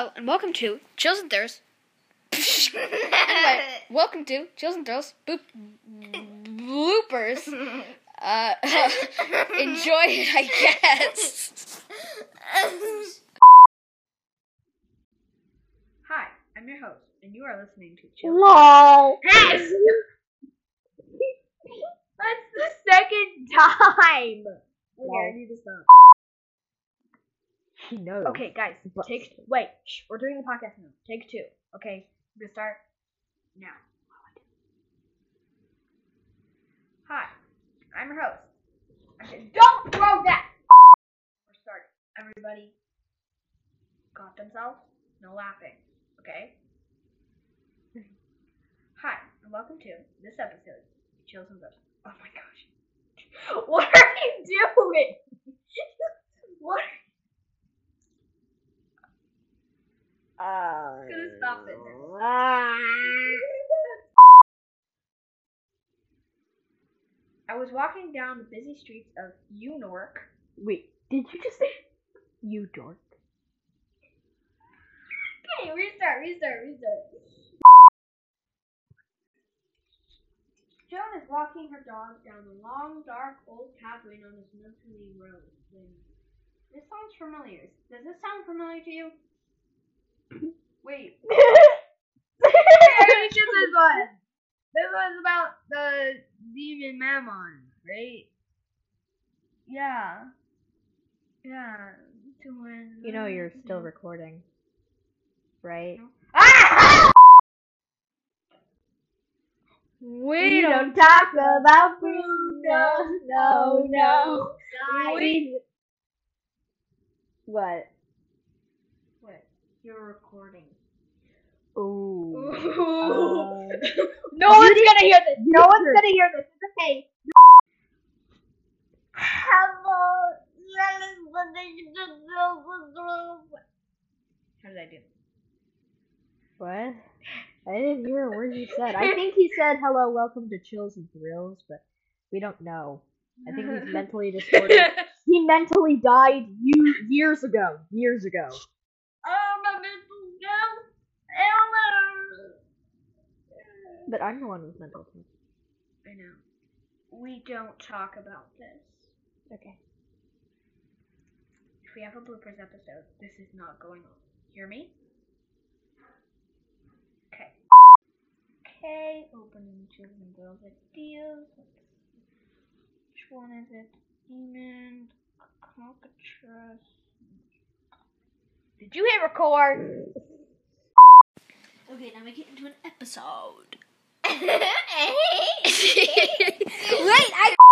Hello and welcome to Chills and Throws. anyway, welcome to Chills and Throws boop, bloopers. Uh, enjoy it, I guess. Hi, I'm your host, and you are listening to Chills. LOL. Yes! That's the second time. Okay, I need to stop. He knows. Okay, guys, But- take wait. Shh, we're doing the podcast now. Take two. Okay, we're gonna start now. Hi, I'm your host. Okay, don't throw that. We're starting. Everybody got themselves. No laughing. Okay. Hi, and welcome to this episode. of Chills and Bros. Oh my gosh. What are you doing? what? Uh, gonna stop it. I was walking down the busy streets of York. Wait, did you just say you dork? Okay, restart, restart, restart. Joan is walking her dog down the long, dark, old pathway known as Mentally Road. This sounds familiar. Does this sound familiar to you? Wait. I already did this one. This one's about the demon Mammon, right? Yeah. Yeah. You know you're still recording, right? Ah! We don't talk about food, no, no, no. We... What? You're recording. Ooh. Ooh. Uh, no one's gonna hear this. no one's gonna hear this. It's okay. Hello. How did I do? What? I didn't hear a word you said. I think he said hello, welcome to Chills and Thrills, but we don't know. I think he's mentally disordered. he mentally died years ago. Years ago. oh, my mental gum. But I'm the one with mental health. I know. We don't talk about this. Okay. If we have a bloopers episode, this is not going on. Hear me? Okay. Okay, opening children girls ideas. Which one is it? Demon, cockatrice. Did you hit record? Okay, now we get into an episode. Wait, I.